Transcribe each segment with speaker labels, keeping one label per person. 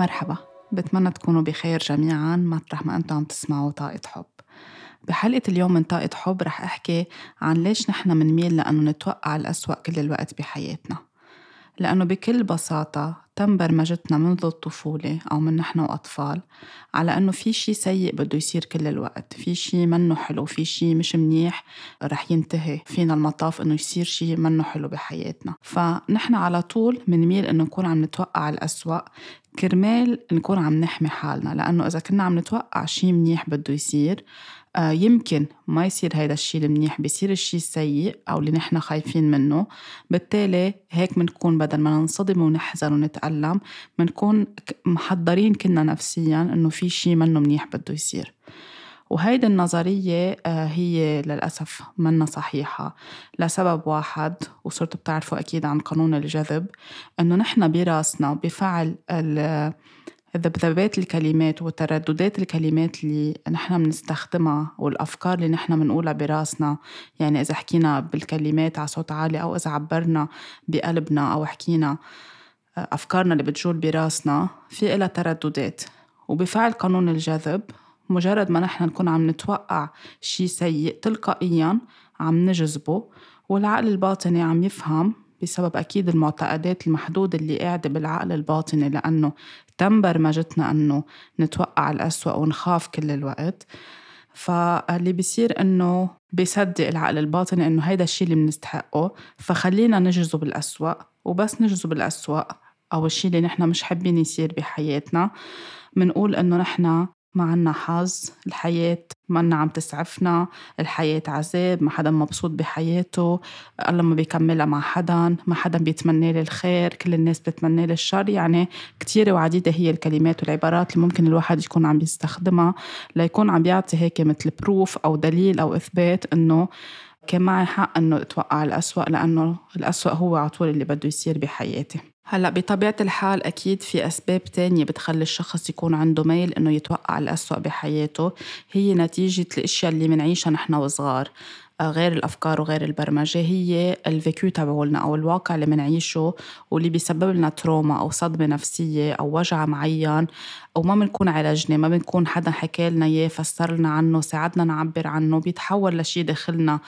Speaker 1: مرحبا. بتمنى تكونوا بخير جميعا. مطرح ما أنتم عم تسمعوا طاقة حب. بحلقة اليوم من طاقة حب رح أحكي عن ليش نحن منميل لأنه نتوقع الأسوأ كل الوقت بحياتنا. لأنه بكل بساطة تم برمجتنا منذ الطفولة أو من نحن وأطفال على أنه في شي سيء بده يصير كل الوقت في شي منه حلو في شي مش منيح رح ينتهي فينا المطاف أنه يصير شي منه حلو بحياتنا. فنحن على طول منميل أنه نكون عم نتوقع الأسوأ كرمال نكون عم نحمي حالنا لأنه إذا كنا عم نتوقع شي منيح بده يصير آه، يمكن ما يصير هيدا الشيء المنيح بيصير الشيء السيء أو اللي نحن خايفين منه. بالتالي هيك بنكون بدل ما ننصدم ونحزن ونتألم بنكون محضرين كنا نفسيا إنه في شيء منه منيح بده يصير. وهيدي النظرية آه، هي للأسف منا صحيحة. لسبب واحد وصرتوا بتعرفوا أكيد عن قانون الجذب إنه نحن براسنا بفعل ذبذبات الكلمات وترددات الكلمات اللي نحن بنستخدمها والأفكار اللي نحن بنقولها براسنا. يعني إذا حكينا بالكلمات على صوت عالي أو إذا عبرنا بقلبنا أو حكينا آه، أفكارنا اللي بتجول براسنا في إلها ترددات. وبفعل قانون الجذب مجرد ما نحن نكون عم نتوقع شي سيء تلقائيا عم نجذبه والعقل الباطني عم يفهم بسبب أكيد المعتقدات المحدودة اللي قاعدة بالعقل الباطني لأنه تم برمجتنا أنه نتوقع الأسوأ ونخاف كل الوقت. فاللي بيصير إنه بيصدق العقل الباطني إنه هيدا الشيء اللي بنستحقه فخلينا نجذب الأسوأ وبس نجذب الأسوأ. أو الشيء اللي نحن مش حابين يصير بحياتنا منقول إنه نحن ما عنا حظ الحياة منا عم تسعفنا الحياة عذاب ما حدا مبسوط بحياته الله ما بيكملها مع حدا ما حدا بيتمنى لي الخير كل الناس بتتمنى لي الشر. يعني كتيرة وعديدة هي الكلمات والعبارات اللي ممكن الواحد يكون عم بيستخدمها ليكون عم بيعطي هيك مثل بروف أو دليل أو إثبات إنه كان معي حق إنه أتوقع الأسوأ لأنه الأسوأ هو على طول اللي بده يصير بحياتي. هلا بطبيعة الحال أكيد في أسباب تانية بتخلي الشخص يكون عنده ميل إنه يتوقع الأسوأ بحياته. هي نتيجة الأشياء اللي منعيشها نحن وصغار. آه، غير الأفكار وغير البرمجة. هي الفيكيو تبعولنا أو الواقع اللي منعيشه واللي بيسبب لنا تروما أو صدمة نفسية أو وجع معين وما بنكون عالجنا ما بنكون حدا حكى لنا إياه فسر لنا عنه ساعدنا نعبر عنه بيتحول لشي داخلنا.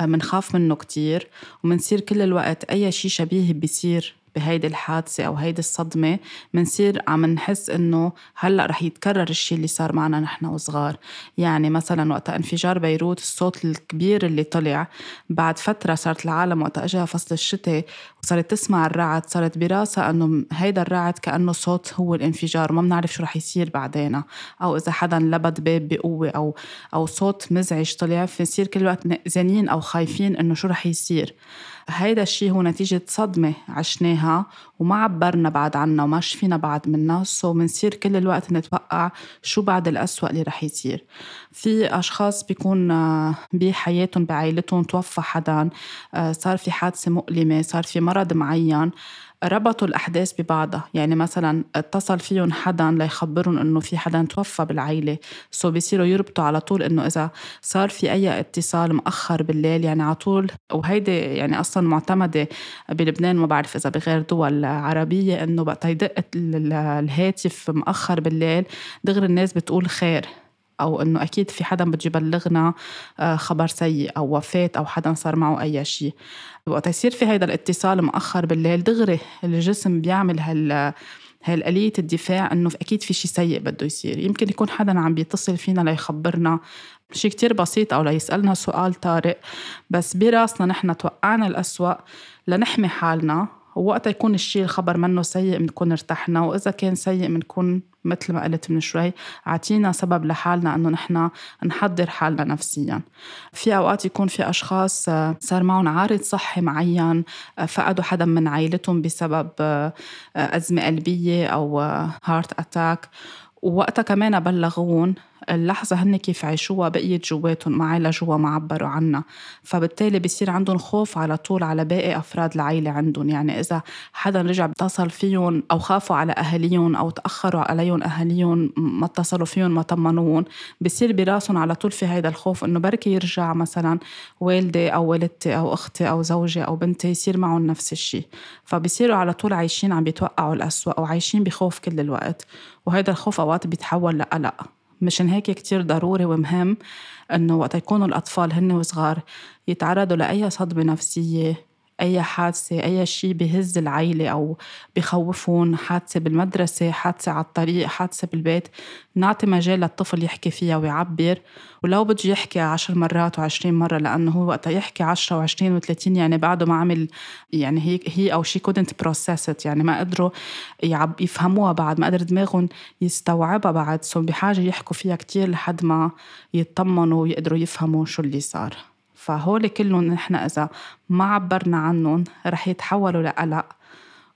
Speaker 1: بنخاف آه، منه كتير ومنصير كل الوقت أي شي شبيه بيصير بهيدي الحادثة أو هيدي الصدمة منصير عم نحس إنه هلأ رح يتكرر الشيء اللي صار معنا نحن وصغار. يعني مثلا وقت انفجار بيروت الصوت الكبير اللي طلع بعد فترة صارت العالم وقت اجى فصل الشتاء وصارت تسمع الرعد صارت براسها إنه هيدا الرعد كأنه صوت هو الانفجار وما بنعرف شو رح يصير بعدين. أو إذا حدا لبد باب بقوة أو أو صوت مزعج طلع فنصير كل الوقت نقزانين أو خايفين إنه شو رح يصير. هيدا الشيء هو نتيجة صدمة عشناها وما عبرنا بعد عنها وما شفينا بعد منها. so منصير كل الوقت نتوقع شو بعد الأسوأ اللي رح يصير. في أشخاص بيكون آه، بحياتهم بعائلتهم توفى حدا آه، صار في حادثة مؤلمة صار في مرض معين. ربطوا الأحداث ببعضها. يعني مثلا اتصل فيهم حدا ليخبرهم إنه في حدا توفى بالعيلة. so بيصيروا يربطوا على طول إنه إذا صار في أي اتصال مأخر بالليل يعني على طول. وهيدي يعني أصلا معتمدة بلبنان ما بعرف إذا بغير دول عربية إنه بقى يدق الهاتف مأخر بالليل. دغري الناس بتقول خير. أو إنه أكيد في حدا بده يبلغنا آه، خبر سيء أو وفاة أو حدا صار معه أي شيء وقت يصير في هيدا الاتصال مأخر بالليل دغري الجسم بيعمل هال هالآلية الدفاع إنه أكيد في شيء سيء بده يصير. يمكن يكون حدا عم بيتصل فينا ليخبرنا. شيء كتير بسيط أو ليسألنا سؤال طارئ. بس براسنا نحن توقعنا الأسوأ لنحمي حالنا. ووقتها يكون الشيء الخبر منه سيء بنكون ارتحنا. وإذا كان سيء بنكون مثل ما قلت من شوي عطينا سبب لحالنا إنه نحن نحضر حالنا نفسيا. في أوقات يكون في أشخاص آه، صار معهم عارض صحي معين آه، فقدوا حدا من عائلتهم بسبب آه، أزمة قلبية أو heart attack ووقتها كمان بلغون اللحظة هن كيف عيشوها بقيت جواتهم ما عالجوها ما عبروا عنها فبالتالي بصير عندهم خوف على طول على باقي أفراد العيلة عندهم يعني إذا حدا رجع اتصل فيهم أو خافوا على أهاليهم أو تأخروا عليهم أهاليهم ما اتصلوا فيهم ما طمنوهم بصير براسهم على طول في هيدا الخوف إنه بركي يرجع مثلا والدي أو والدتي أو أختي أو زوجي أو بنتي يصير معهم نفس الشيء فبصيروا على طول عايشين عم بيتوقعوا الأسوأ وعايشين بخوف كل الوقت. وهيدا الخوف أوقات بيتحول لقلق مشان هيك كتير ضروري ومهم إنه وقت يكونوا الأطفال هن وصغار يتعرضوا لأي صدمة نفسية أي حادثة أي شيء بهز العيلة أو بخوفهم حادثة بالمدرسة حادثة على الطريق حادثة بالبيت نعطي مجال للطفل يحكي فيها ويعبر. ولو بده يحكي عشر مرات وعشرين مرة لأنه هو وقتها يحكي عشرة وعشرين وثلاثين يعني بعده ما عمل يعني هي هي أو شي process it يعني ما قدروا يعب يفهموها بعد ما قدر دماغهم يستوعبها بعد. سو بحاجة يحكوا فيها كتير لحد ما يطمنوا ويقدروا يفهموا شو اللي صار. فهول كلهم نحن إذا ما عبرنا عنهم رح يتحولوا لقلق.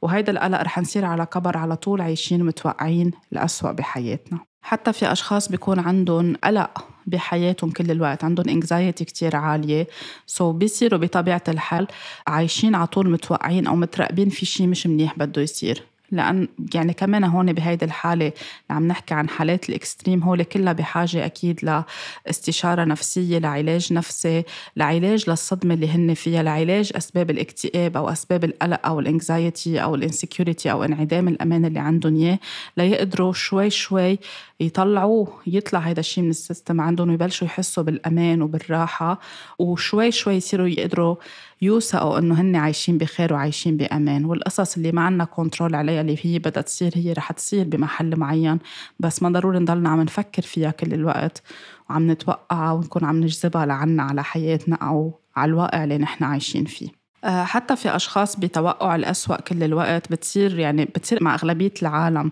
Speaker 1: وهيدا القلق رح نصير على كبر على طول عايشين متوقعين الأسوأ بحياتنا. حتى في أشخاص بيكون عندهم قلق بحياتهم كل الوقت عندهم انكزايتي كتير عالية. so بيصيروا بطبيعة الحال عايشين على طول متوقعين أو متراقبين في شيء مش منيح بده يصير. لأن يعني كمان هون بهيدي الحالة اللي عم نحكي عن حالات ال extreme هول كلها بحاجة أكيد لاستشارة نفسية لعلاج نفسي لعلاج للصدمة اللي هن فيها لعلاج أسباب الاكتئاب أو أسباب القلق أو ال anxiety أو ال insecurity أو انعدام الأمان اللي عندهم إياه ليقدروا شوي شوي يطلعوه يطلع هيدا الشيء من ال system عندهم ويبلشوا يحسوا بالأمان وبالراحة وشوي شوي يصيروا يقدروا يوثقوا إنه هن عايشين بخير وعايشين بأمان والقصص اللي ما عنا كنترول عليها اللي هي بدها تصير هي رح تصير بمحل معين بس ما ضروري نضلنا عم نفكر فيها كل الوقت وعم نتوقعها ونكون عم نجذبها لعنا على حياتنا أو على الواقع اللي نحن عايشين فيه. حتى في أشخاص بتوقع الأسوأ كل الوقت بتصير يعني بتصير مع أغلبية العالم.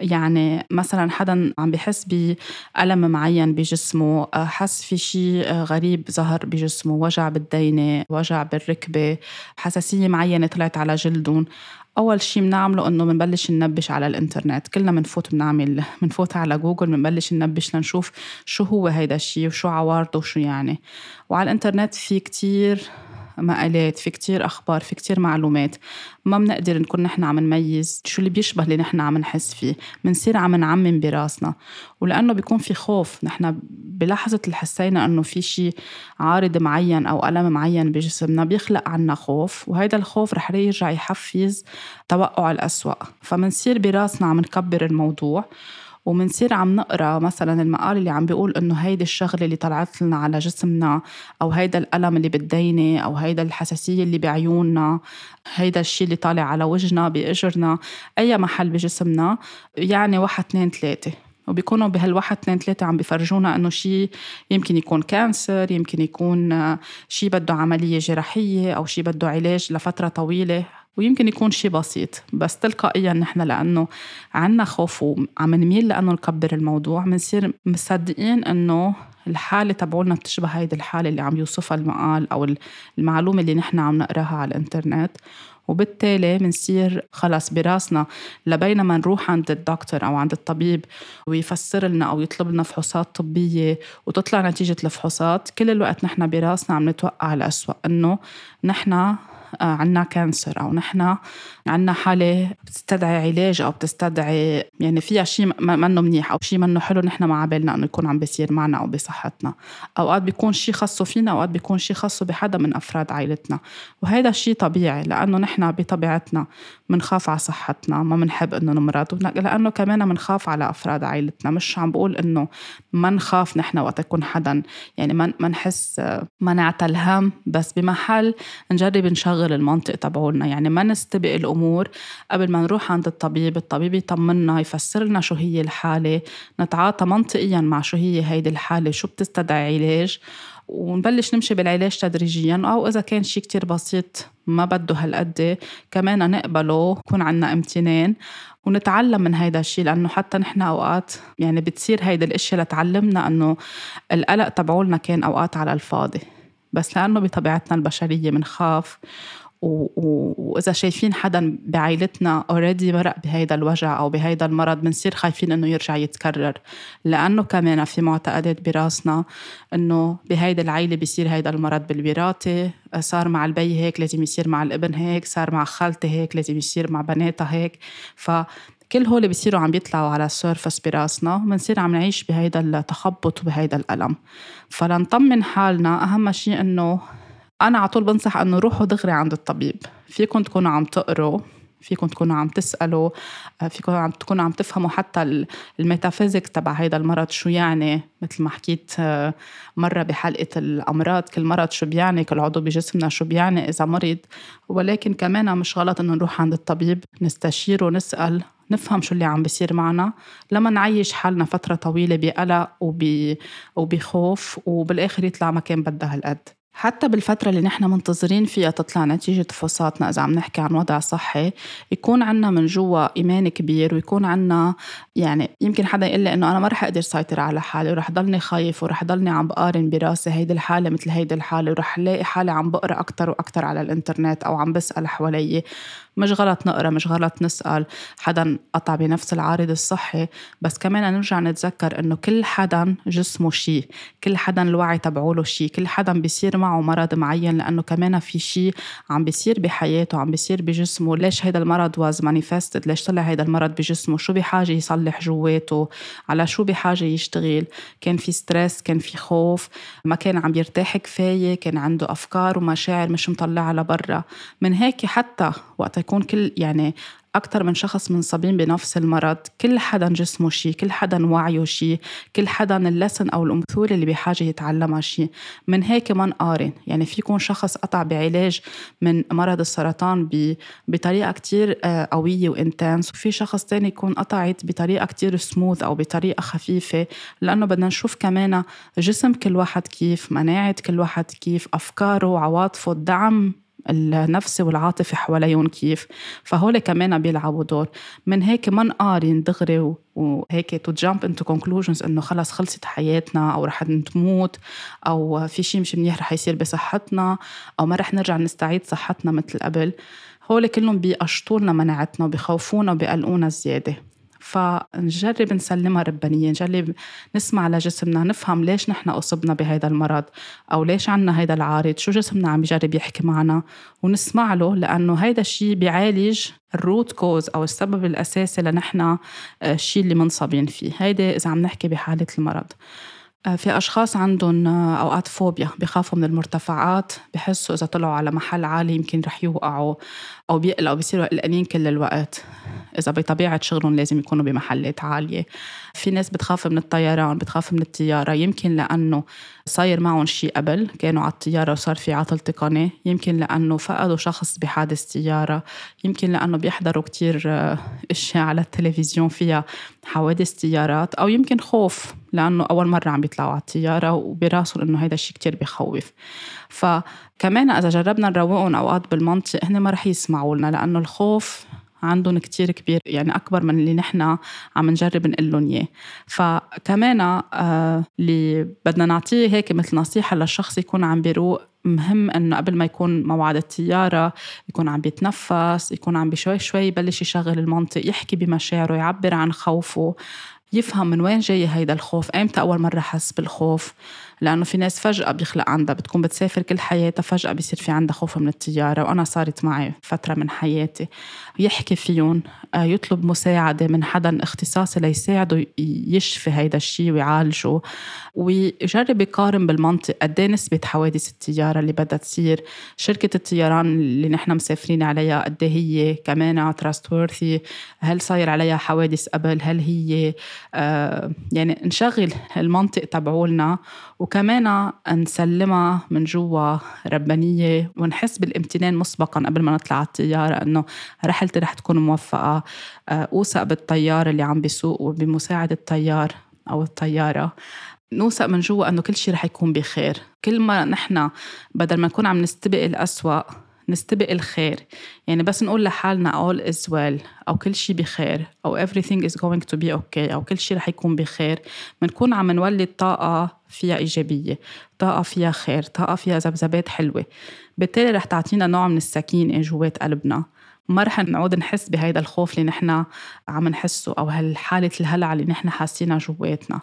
Speaker 1: يعني مثلا حدا عم بحس بألم معين بجسمه آه، حس في شيء آه، غريب ظهر بجسمه وجع بالدينة وجع بالركبة حساسية معينة طلعت على جلدهم. أول شيء بنعمله إنه بنبلش ننبش على الإنترنت. كلنا بنفوت بنعمل بنفوت على جوجل بنبلش ننبش لنشوف شو هو هيدا الشيء وشو عوارضه وشو يعني. وعلى الإنترنت في كتير مقالات في كتير أخبار في كتير معلومات. ما بنقدر نكون نحن عم نميز شو اللي بيشبه اللي نحن عم نحس فيه. بنصير عم نعمم براسنا. ولأنه بيكون في خوف. نحن بلحظة اللي حسينا أنه في شيء عارض معين أو ألم معين بجسمنا بيخلق عنا خوف. وهيدا الخوف رح يرجع يحفز توقع الأسوأ. فمنصير براسنا عم نكبر الموضوع. ومنصير عم نقرأ مثلا المقال اللي عم بيقول إنه هيدي الشغلة اللي طلعت لنا على جسمنا أو هيدا الألم اللي بالدينة أو هيدا الحساسية اللي بعيوننا هيدا الشيء اللي طالع على وجهنا بإجرنا أي محل بجسمنا يعني واحد اثنين ثلاثة. وبيكونوا بهالواحد اثنين ثلاثة عم بيفرجونا إنه شيء يمكن يكون كانسر يمكن يكون شيء بده عملية جراحية أو شيء بده علاج لفترة طويلة. ويمكن يكون شيء بسيط بس تلقائيا نحن لأنه عنا خوف وعم نميل لأنه نكبر الموضوع بنصير مصدقين إنه الحالة تبعولنا بتشبه هيدي الحالة اللي عم يوصفها المقال أو المعلومة اللي نحن عم نقراها على الإنترنت. وبالتالي بنصير خلص براسنا لبينما نروح عند الدكتور أو عند الطبيب ويفسر لنا أو يطلب لنا فحوصات طبية وتطلع نتيجة الفحوصات كل الوقت نحن براسنا عم نتوقع الأسوأ إنه نحن عنا كانسر أو نحن عنا حالة بتستدعي علاج أو بتستدعي يعني فيها شيء منه منيح أو شيء منه حلو نحن ما عبالنا إنه يكون عم بيصير معنا أو بصحتنا. أوقات بيكون شيء خاصة فينا أوقات بيكون شيء خاصة بحدا من أفراد عائلتنا. وهذا الشيء طبيعي لأنه نحن بطبيعتنا بنخاف على صحتنا ما بنحب إنه نمرض لأنه كمان بنخاف على أفراد عائلتنا. مش عم بقول إنه ما نخاف نحن وقت يكون حدا. يعني ما نحس ما نعتل هم بس بمحل نجرب نشغل المنطق تبعولنا. يعني ما نستبق الأمور قبل ما نروح عند الطبيب. الطبيب يطمنا يفسر لنا شو هي الحالة. نتعاطى منطقيا مع شو هي هيدي الحالة شو بتستدعي علاج. ونبلش نمشي بالعلاج تدريجيا. أو إذا كان شيء كتير بسيط ما بده هالقد كمان نقبله يكون عنا امتنان. ونتعلم من هيدا الشيء لأنه حتى نحن أوقات يعني بتصير هيدا الأشياء لتعلمنا أنه القلق تبعولنا كان أوقات على الفاضي. بس لأنه بطبيعتنا البشرية بنخاف وإذا شايفين حدا بعائلتنا اوريدي مرق بهيدا الوجع أو بهيدا المرض بنصير خايفين إنه يرجع يتكرر. لأنه كمان في معتقدات براسنا إنه بهيدا العيلة بيصير هيدا المرض بالوراثة. صار مع البي هيك لازم يصير مع الابن هيك صار مع خالتي هيك لازم يصير مع بناتها هيك. ف كل هول بيصيروا عم بيطلعوا على ال surface براسنا وبنصير عم نعيش بهيدا التخبط وبهيدا الألم. فلنطمن حالنا أهم شيء إنه أنا على طول بنصح إنه روحوا دغري عند الطبيب. فيكم تكونوا عم تقروا فيكم تكونوا عم تسألوا فيكم عم تكونوا عم تفهموا حتى الميتافيزيك تبع هيدا المرض شو يعني. مثل ما حكيت مرة بحلقة الأمراض كل مرض شو بيعني كل عضو بجسمنا شو بيعني إذا مرض ولكن كمان مش غلط إنه نروح عند الطبيب نستشيره ونسأل نفهم شو اللي عم بيصير معنا. لما نعيش حالنا فترة طويلة بقلق وبخوف وبالآخر يطلع ما كان بدها هالقد. حتى بالفترة اللي نحن منتظرين فيها تطلع نتيجة فحوصاتنا إذا عم نحكي عن وضع صحي يكون عنا من جوا إيمان كبير ويكون عنا يعني يمكن حدا يقول لي إنه أنا ما رح أقدر سيطر على حالي ورح ضلني خايف ورح ضلني عم بقارن براسي هيدي الحالة مثل هيدي الحالة ورح لاقي حالي عم بقرأ أكتر وأكتر على الإنترنت أو عم بسأل حوالي. مش غلط نقرأ مش غلط نسأل. حدا قطع بنفس العارض الصحي. بس كمان نرجع نتذكر إنه كل حدا جسمه شي. كل حدا الوعي تبعوله شي. كل حدا بيصير معه مرض معين لأنه كمان في شي عم بيصير بحياته عم بيصير بجسمه. ليش هيدا المرض was manifested ليش طلع هيدا المرض بجسمه؟ شو بحاجة يصلح جواته على شو بحاجة يشتغل. كان في stress كان في خوف ما كان عم يرتاح كفاية كان عنده أفكار ومشاعر مش مطلعة لبرا. من هيك حتى وقت يكون كل يعني أكثر من شخص منصابين بنفس المرض كل حدا جسمه شيء كل حدا وعيه شيء كل حدا ال lesson أو الأمثولة اللي بحاجة يتعلمها شيء من هيك ما نقارن يعني في يكون شخص قطع بعلاج من مرض السرطان بطريقة كتير آه، قوية و intense. وفي شخص تاني يكون قطعت بطريقة كتير سموث أو بطريقة خفيفة. لأنه بدنا نشوف كمان جسم كل واحد كيف مناعة كل واحد كيف أفكاره وعواطفه الدعم النفسي والعاطفي حواليهم كيف. فهول كمان بيلعبوا دور. من هيك ما نقارن دغري وهيك to jump into conclusions إنه خلص خلصت حياتنا أو رح نموت أو في شيء مش منيح رح يصير بصحتنا أو ما رح نرجع نستعيد صحتنا مثل قبل. هول كلهم بيقشطوا لنا مناعتنا وبيخوفونا وبيقلقونا زيادة. فنجرب نسلمها ربانية نجرب نسمع لجسمنا نفهم ليش نحن أصبنا بهذا المرض أو ليش عنا هذا العارض شو جسمنا عم يجرب يحكي معنا ونسمع له لأنه هيدا الشيء بيعالج ال root cause أو السبب الأساسي لنحن آه، الشيء اللي منصابين فيه. هيدا إذا عم نحكي بحالة المرض. آه، في أشخاص عندهم آه، أوقات فوبيا بخافوا من المرتفعات بحسوا إذا طلعوا على محل عالي يمكن رح يوقعوا. أو بيقلقوا بيصيروا قلقانين كل الوقت. إذا بطبيعة شغلهم لازم يكونوا بمحلات عالية. في ناس بتخاف من الطيران بتخاف من الطيارة يمكن لأنه صاير معهم شيء قبل كانوا على الطيارة وصار في عطل تقني. يمكن لأنه فقدوا شخص بحادث طيارة يمكن لأنه بيحضروا كتير آه، أشياء على التلفزيون فيها حوادث طيارات أو يمكن خوف لأنه أول مرة عم بيطلعوا على الطيارة وبراسهم إنه هيدا الشيء كتير بخوف. فكمان إذا جربنا نروقهم أوقات بالمنطق هن ما رح يسمعوا لنا لأنه الخوف عندهم كتير كبير يعني أكبر من اللي نحن عم نجرب نقول لهم إياه. فكمان آه اللي بدنا نعطيه هيك مثل نصيحة للشخص يكون عم بيروق مهم إنه قبل ما يكون موعد الطياره يكون عم بيتنفس يكون عم بشوي شوي يبلش يشغل المنطق يحكي بمشاعره يعبر عن خوفه يفهم من وين جاي هيدا الخوف إمتى أول مرة حس بالخوف. لأنه في ناس فجأة بيخلق عندها بتكون بتسافر كل حياتها فجأة بيصير في عندها خوف من الطيارة وأنا صارت معي فترة من حياتي. يحكي فيهم آه، يطلب مساعدة من حدا اختصاصي ليساعده يشفي هيدا الشيء ويعالجه ويجرب يقارن بالمنطق قد إيه نسبة حوادث الطيارة اللي بدها تصير. شركة الطيران اللي نحن مسافرين عليها قد إيه هي كمان تراست هل صاير عليها حوادث قبل؟ هل هي آه يعني نشغل المنطق تبعولنا؟ وكمان نسلمها من جوا ربانية ونحس بالامتنان مسبقا قبل ما نطلع على الطيارة إنه رحلتي رح تكون موفقة. آه، أوثق بالطيار اللي عم بيسوق وبمساعد الطيار أو الطيارة. نوثق من جوا إنه كل شيء رح يكون بخير. كل ما نحن بدل ما نكون عم نستبق الأسوأ نستبق الخير. يعني بس نقول لحالنا all is well أو كل شيء بخير أو everything is going to be okay أو كل شيء رح يكون بخير. بنكون عم نولد طاقة فيها إيجابية طاقة فيها خير طاقة فيها ذبذبات حلوة. بالتالي رح تعطينا نوع من السكينة جوات قلبنا. ما رح نعود نحس بهيدا الخوف اللي نحن عم نحسه أو هالحالة الهلع اللي نحن حاسينها جواتنا.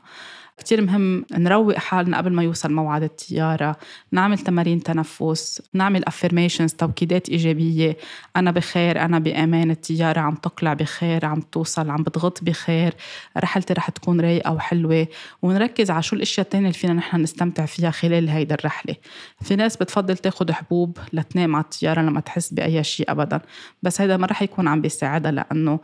Speaker 1: كتير مهم نروق حالنا قبل ما يوصل موعد الطيارة نعمل تمارين تنفس نعمل affirmations توكيدات إيجابية. أنا بخير أنا بأمان الطيارة عم تقلع بخير عم توصل عم بتغط بخير. رحلتي رح تكون رايقة وحلوة. ونركز على شو الأشياء التانية اللي فينا نحن نستمتع فيها خلال هيدا الرحلة. في ناس بتفضل تاخد حبوب لتنام على الطيارة لما تحس بأي شيء أبدا. بس هيدا ما رح يكون عم بيساعدها لأنه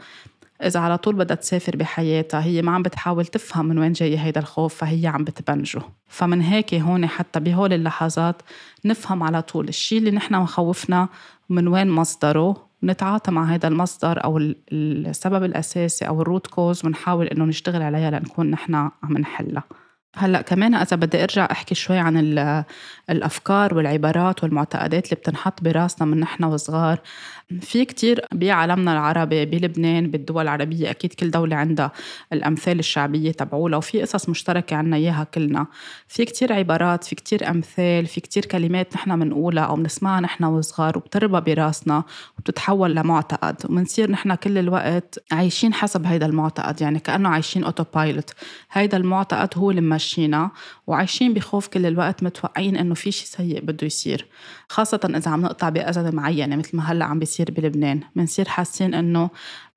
Speaker 1: إذا على طول بدها تسافر بحياتها هي ما عم بتحاول تفهم من وين جاي هيدا الخوف فهي عم بتبنجه. فمن هيك هون حتى بهول اللحظات نفهم على طول الشيء اللي نحن مخوفنا من وين مصدره ونتعاطى مع هذا المصدر أو السبب الأساسي أو ال root cause ونحاول إنه نشتغل عليها لنكون نحن عم نحلها. هلأ كمان إذا بدي أرجع أحكي شوي عن الأفكار والعبارات والمعتقدات اللي بتنحط براسنا من نحن وصغار في كتير بعالمنا العربي بلبنان بالدول العربية أكيد كل دولة عندها الأمثال الشعبية تبعولها وفي قصص مشتركة عنا إياها كلنا. في كتير عبارات في كتير أمثال في كتير كلمات نحن منقولها أو بنسمعها نحن وصغار وبتربى براسنا وبتتحول لمعتقد. ومنصير نحن كل الوقت عايشين حسب هيدا المعتقد يعني كأنه عايشين أوتو بايلوت هيدا المعتقد هو اللي ماشينا وعايشين بخوف كل الوقت متوقعين إنه في شيء سيء بده يصير. خاصة إذا عم نقطع بأزمة معينة مثل ما هلأ عم بيصير بلبنان بنصير حاسين إنه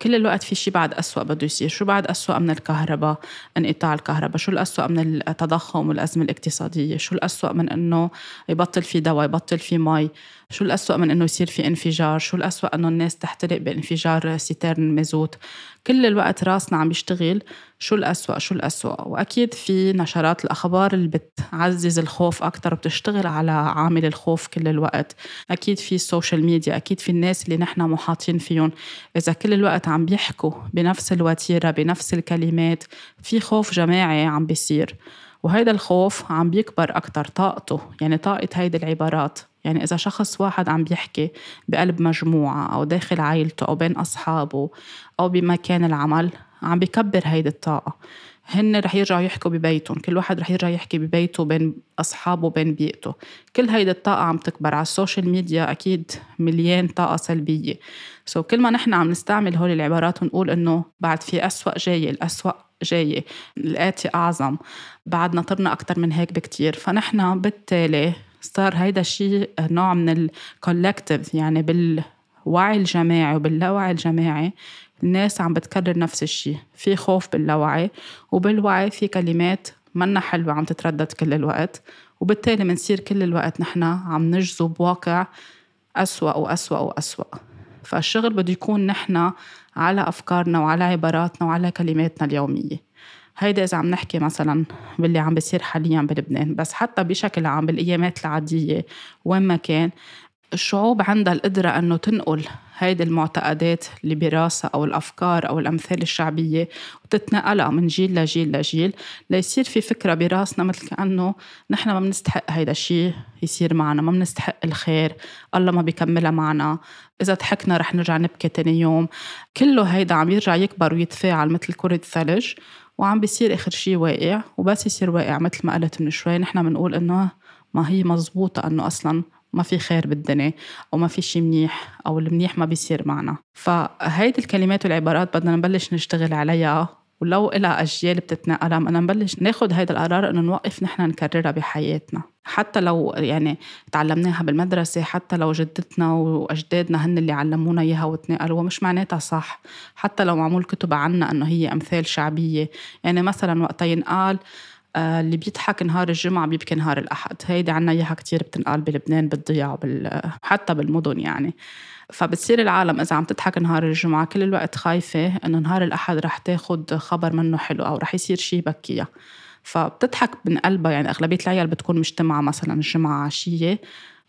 Speaker 1: كل الوقت في شيء بعد أسوأ بده يصير. شو بعد أسوأ من الكهرباء؟ انقطاع الكهرباء. شو الأسوأ من التضخم والأزمة الاقتصادية؟ شو الأسوأ من إنه يبطل في دواء يبطل في مي؟ شو الأسوأ من إنه يصير في انفجار؟ شو الأسوأ إنه الناس تحترق بانفجار سيترن مازوت كل الوقت راسنا عم بيشتغل شو الأسوأ شو الأسوأ؟ وأكيد في نشرات الأخبار اللي بتعزز الخوف أكتر وبتشتغل على عامل الخوف كل الوقت. أكيد في ال social media أكيد في الناس اللي نحن محاطين فيهم. إذا كل الوقت عم بيحكوا بنفس الوتيرة بنفس الكلمات في خوف جماعي عم بيصير. وهيدا الخوف عم بيكبر أكتر طاقته يعني طاقة هيدي العبارات. يعني إذا شخص واحد عم بيحكي بقلب مجموعة أو داخل عائلته أو بين أصحابه أو بمكان العمل عم بكبر هيدي الطاقة. هن رح يرجعوا يحكوا ببيتهم. كل واحد رح يرجع يحكي ببيته بين أصحابه بين بيئته. كل هيدي الطاقة عم تكبر. على ال social media أكيد مليان طاقة سلبية. so كل ما نحن عم نستعمل هول العبارات ونقول إنه بعد في أسوأ جاي الأسوأ جاية الآتي أعظم بعد نطرنا أكتر من هيك بكتير. فنحن بالتالي صار هيدا الشيء نوع من الكولكتيف يعني بالوعي الجماعي وباللاوعي الجماعي. الناس عم بتكرر نفس الشيء في خوف باللاوعي وبالوعي في كلمات منا حلوة عم تتردد كل الوقت وبالتالي منصير كل الوقت نحن عم نجذب واقع أسوأ وأسوأ وأسوأ. فالشغل بده يكون نحن على أفكارنا وعلى عباراتنا وعلى كلماتنا اليومية. هيدا إذا عم نحكي مثلا باللي عم بيصير حاليا بلبنان بس حتى بشكل عام بالأيامات العادية وين ما كان الشعوب عندها القدرة أنه تنقل هيدي المعتقدات اللي براسها أو الأفكار أو الأمثال الشعبية وتتنقلها من جيل لجيل لجيل ليصير في فكرة براسنا مثل كأنه نحن ما بنستحق هيدا الشيء يصير معنا ما بنستحق الخير الله ما بيكملها معنا. إذا ضحكنا رح نرجع نبكي تاني يوم. كله هيدا عم يرجع يكبر ويتفاعل مثل كرة الثلج وعم بيصير آخر شيء واقع وبس يصير واقع مثل ما قلت من شوي. نحن بنقول إنه ما هي مزبوطة إنه أصلا ما في خير بالدنيا أو ما في شيء منيح أو المنيح ما بيصير معنا. فهيدي الكلمات والعبارات بدنا نبلش نشتغل عليها. ولو إلها أجيال بتتنقلها بدنا نبلش ناخد هيدا القرار إنه نوقف نحن نكررها بحياتنا. حتى لو يعني تعلمناها بالمدرسة حتى لو جدتنا وأجدادنا هن اللي علمونا إياها وتنقلوها مش معناتها صح. حتى لو معمول كتب عنا إنه هي أمثال شعبية. يعني مثلا وقتا ينقال اللي بيضحك نهار الجمعة بيبكي نهار الأحد. هيدي عنا إياها كتير بتنقال بلبنان بالضياع وبال... حتى بالمدن يعني. فبتصير العالم إذا عم تضحك نهار الجمعة كل الوقت خايفة إنه نهار الأحد رح تاخد خبر منه حلو أو رح يصير شي بكيها فبتضحك من قلبها يعني أغلبية العيال بتكون مجتمعة مثلا الجمعة عشية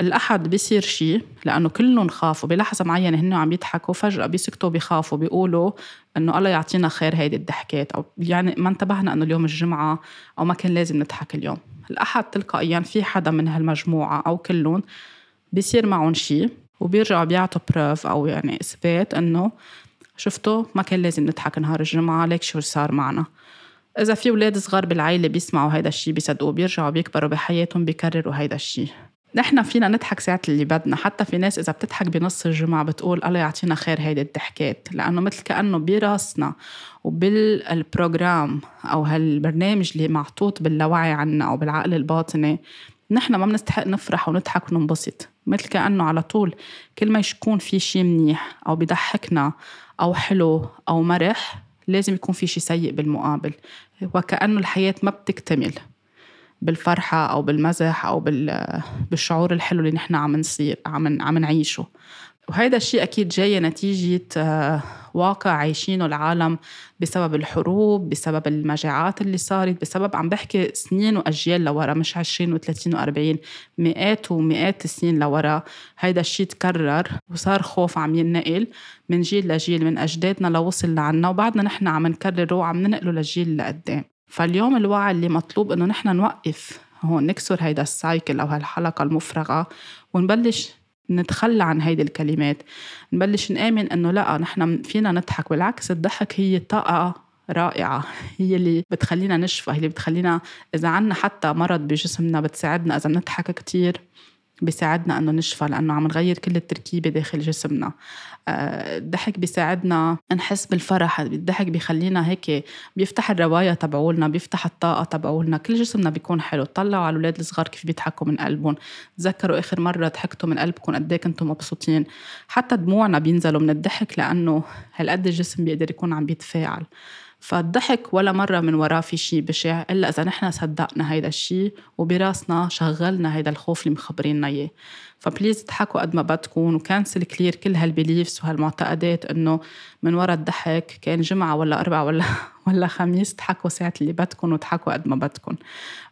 Speaker 1: الأحد بيصير شيء لأنه كلهم خافوا بلحظة معينة هن عم يضحكوا فجأة بيسكتوا بيخافوا بيقولوا إنه الله يعطينا خير هيدي الضحكات أو يعني ما انتبهنا إنه اليوم الجمعة أو ما كان لازم نضحك اليوم. الأحد تلقائيا في حدا من هالمجموعة أو كلهم بيصير معهم شيء وبيرجعوا بيعطوا بروف أو يعني إثبات إنه شفتوا ما كان لازم نضحك نهار الجمعة ليك شو صار معنا. إذا في أولاد صغار بالعيلة بيسمعوا هيدا الشي بيصدقوه بيرجعوا بيكبروا بحياتهم بيكرروا هيدا الشي. نحن فينا نضحك ساعة اللي بدنا حتى في ناس إذا بتضحك بنص الجمعة بتقول الله يعطينا خير هيدي الضحكات لأنه مثل كأنه براسنا وبالبروجرام أو هالبرنامج اللي معطوط باللاوعي عنا أو بالعقل الباطني نحن ما بنستحق نفرح ونضحك وننبسط. مثل كأنه على طول كل ما يكون في شي منيح أو بضحكنا أو حلو أو مرح لازم يكون في شي سيء بالمقابل. وكأنه الحياة ما بتكتمل. بالفرحة أو بالمزح أو بالشعور الحلو اللي نحن عم نصير عم عم نعيشه. وهيدا الشيء أكيد جاي نتيجة آه، واقع عايشينه العالم بسبب الحروب بسبب المجاعات اللي صارت بسبب عم بحكي سنين وأجيال لورا مش 20 و30 و40 مئات ومئات السنين لورا. هيدا الشيء تكرر وصار خوف عم ينقل من جيل لجيل من أجدادنا لوصل لعنا وبعدنا نحن عم نكرره وعم ننقله للجيل اللي قدام فاليوم الوعي اللي مطلوب إنه نحن نوقف هون نكسر هيدا السايكل أو هالحلقة المفرغة ونبلش نتخلى عن هيدي الكلمات. نبلش نآمن إنه لا نحن فينا نضحك بالعكس الضحك هي طاقة رائعة. هي اللي بتخلينا نشفى هي اللي بتخلينا إذا عنا حتى مرض بجسمنا بتساعدنا إذا بنضحك كتير. بيساعدنا إنه نشفى لأنه عم نغير كل التركيبة داخل جسمنا. آه، الضحك بيساعدنا نحس بالفرح الضحك بيخلينا هيك بيفتح الرواية تبعولنا بيفتح الطاقة تبعولنا. كل جسمنا بيكون حلو. طلعوا على الأولاد الصغار كيف بيضحكوا من قلبهم. تذكروا آخر مرة ضحكتوا من قلبكم قد إيه كنتوا مبسوطين. حتى دموعنا بينزلوا من الضحك لأنه هالقد الجسم بيقدر يكون عم بيتفاعل. فالضحك ولا مرة من وراه في شيء بشع إلا إذا نحن صدقنا هيدا الشيء وبراسنا شغلنا هيدا الخوف اللي مخبريننا إياه. ف please اضحكوا قد ما بدكم و cancel clear كل هال beliefs وهالمعتقدات إنه من وراء الضحك كان جمعة ولا أربعة ولا ولا خميس اضحكوا ساعة اللي بدكم واضحكوا قد ما بدكم.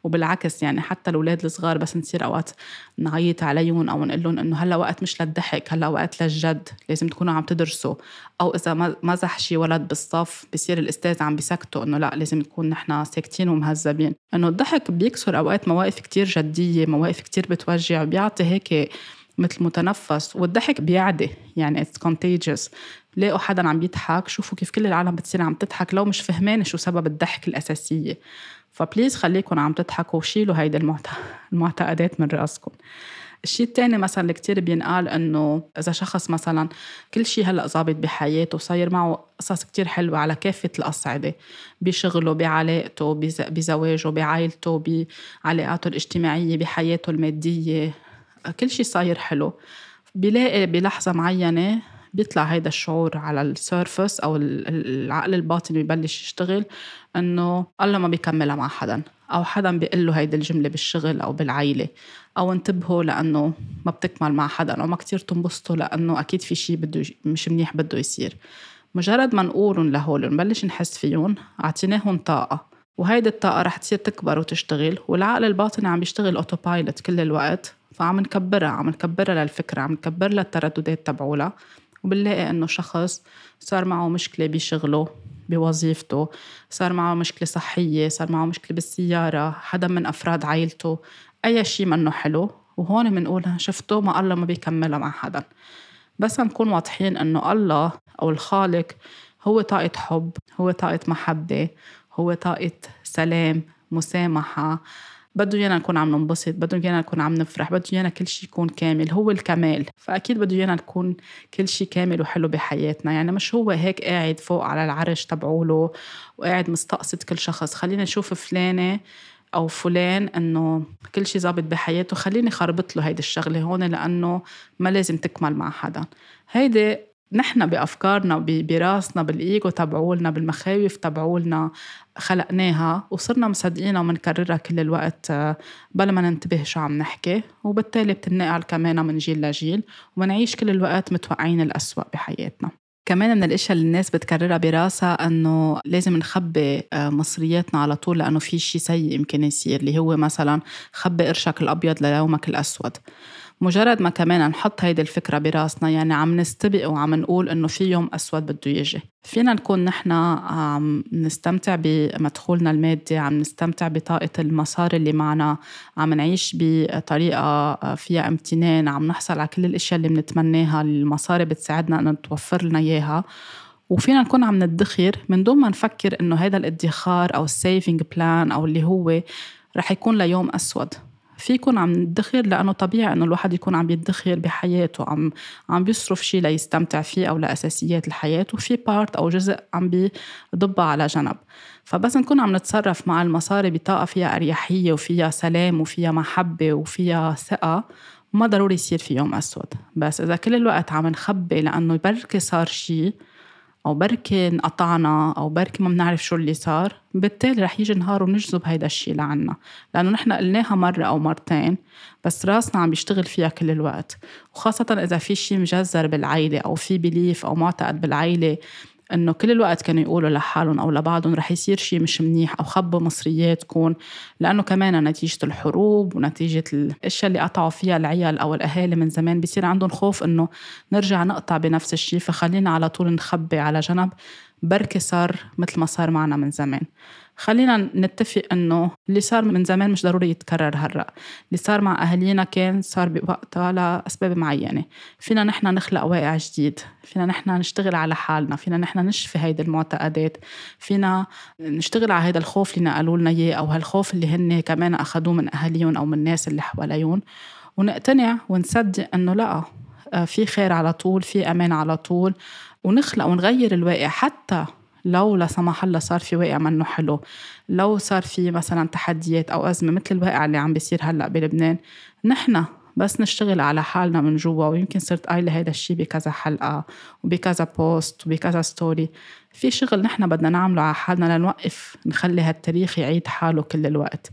Speaker 1: وبالعكس يعني حتى الأولاد الصغار بس نصير أوقات نعيط عليهم أو نقول لهم إنه هلأ وقت مش للضحك هلأ وقت للجد لازم تكونوا عم تدرسوا. أو إذا مزح شي ولد بالصف بصير الأستاذ عم بيسكتوا إنه لأ لازم نكون نحن ساكتين ومهذبين. إنه الضحك بيكسر أوقات مواقف كتير جدية مواقف كتير بتوجع بيعطي هيك مثل متنفس والضحك بيعدي. يعني اتس contagious. لاقوا حدا عم يضحك شوفوا كيف كل العالم بتصير عم تضحك لو مش فهمانة شو سبب الضحك الأساسية. ف please خليكم عم تضحكوا وشيلوا هيدي المعتقدات من راسكم الشيء الثاني مثلا اللي كتير بينقال إنه إذا شخص مثلا كل شيء هلأ ظابط بحياته صاير معه قصص كتير حلوة على كافة الاصعده بشغله بعلاقته بزواجه بعائلته بعلاقاته الاجتماعية بحياته المادية. كل شيء صاير حلو. بيلاقي بلحظة معينة بيطلع هيدا الشعور على ال surface أو العقل الباطني ببلش يشتغل إنه الله ما بيكملها مع حدا أو حدا بيقول له هيدي الجملة بالشغل أو بالعيلة أو انتبهوا لأنه ما بتكمل مع حدا أو ما كتير تنبسطوا لأنه أكيد في شيء بده مش منيح بده يصير. مجرد ما نقولهم لهول ونبلش نحس فيهم اعطيناهم طاقة. وهيدي الطاقة رح تصير تكبر وتشتغل والعقل الباطني عم بيشتغل autopilot كل الوقت. فعم نكبرها عم نكبرها للفكرة عم نكبر لها الترددات تبعولها. وبنلاقي إنه شخص صار معه مشكلة بشغله بوظيفته صار معه مشكلة صحية صار معه مشكلة بالسيارة حدا من أفراد عائلته أي شيء منه حلو. وهون بنقول شفتوا ما الله ما بيكملها مع حدا. بس نكون واضحين إنه الله أو الخالق هو طاقة حب هو طاقة محبة هو طاقة سلام مسامحة. بده إيانا نكون عم ننبسط بده إيانا نكون عم نفرح بده إيانا كل شيء يكون كامل هو الكمال. فأكيد بده إيانا نكون كل شيء كامل وحلو بحياتنا. يعني مش هو هيك قاعد فوق على العرش تبعوله وقاعد مستقصد كل شخص. خلينا نشوف فلانة أو فلان إنه كل شيء ظابط بحياته. خليني خربط له هيدي الشغلة هون لأنه ما لازم تكمل مع حدا. هيدي نحن بأفكارنا براسنا بالإيجو تبعولنا بالمخاوف تبعولنا خلقناها وصرنا مصدقينها ومنكررها كل الوقت آه، بلا ما ننتبه شو عم نحكي. وبالتالي بتنقل كمان من جيل لجيل ومنعيش كل الوقت متوقعين الأسوأ بحياتنا. كمان من الإشياء اللي الناس بتكررها براسها إنه لازم نخبي آه، مصرياتنا على طول لأنه في شيء سيء يمكن يصير اللي هو مثلا خبي قرشك الأبيض ليومك الأسود. مجرد ما كمان نحط هيدي الفكرة براسنا يعني عم نستبق وعم نقول إنه في يوم أسود بده يجي. فينا نكون نحن عم نستمتع بمدخولنا المادي عم نستمتع بطاقة المصاري اللي معنا عم نعيش بطريقة فيها امتنان عم نحصل على كل الأشياء اللي بنتمناها المصاري بتساعدنا أن توفر لنا إياها. وفينا نكون عم ندخر من دون ما نفكر إنه هذا الادخار أو ال saving plan أو اللي هو رح يكون ليوم أسود. في يكون عم ندخر لأنه طبيعي إنه الواحد يكون عم يدخر بحياته عم عم بيصرف شيء ليستمتع فيه أو لأساسيات الحياة وفي part أو جزء عم بيضبها على جنب. فبس نكون عم نتصرف مع المصاري بطاقة فيها أريحية وفيها سلام وفيها محبة وفيها ثقة ما ضروري يصير في يوم أسود. بس إذا كل الوقت عم نخبي لأنه بركي صار شيء أو بركي انقطعنا أو بركي ما بنعرف شو اللي صار بالتالي رح يجي نهار ونجذب هيدا الشيء لعنا. لأنه نحن قلناها مرة أو مرتين بس راسنا عم بيشتغل فيها كل الوقت. وخاصة إذا في شيء مجذر بالعيلة أو في بليف أو معتقد بالعيلة إنه كل الوقت كانوا يقولوا لحالهم أو لبعضهم رح يصير شيء مش منيح أو خبوا مصرياتكم لأنه كمان نتيجة الحروب ونتيجة الأشياء اللي قطعوا فيها العيال أو الأهالي من زمان بصير عندهم خوف إنه نرجع نقطع بنفس الشيء فخلينا على طول نخبي على جنب بركي صار مثل ما صار معنا من زمان. خلينا نتفق إنه اللي صار من زمان مش ضروري يتكرر هلأ. اللي صار مع أهالينا كان صار بوقتها لأسباب معينة. فينا نحن نخلق واقع جديد. فينا نحن نشتغل على حالنا. فينا نحن نشفي هيدي المعتقدات. فينا نشتغل على هيدا الخوف اللي نقلوا لنا إياه أو هالخوف اللي هن كمان اخذوه من أهاليهم أو من الناس اللي حواليهم. ونقتنع ونصدق إنه لأ آه، في خير على طول في أمان على طول. ونخلق ونغير الواقع حتى لو لا سمح الله صار في واقع منه حلو. لو صار في مثلا تحديات أو أزمة مثل الواقع اللي عم بيصير هلأ بلبنان نحن بس نشتغل على حالنا من جوا ويمكن صرت قايلة هيدا الشيء بكذا حلقة وبكذا post وبكذا story في شغل نحن بدنا نعمله على حالنا لنوقف نخلي هالتاريخ يعيد حاله كل الوقت.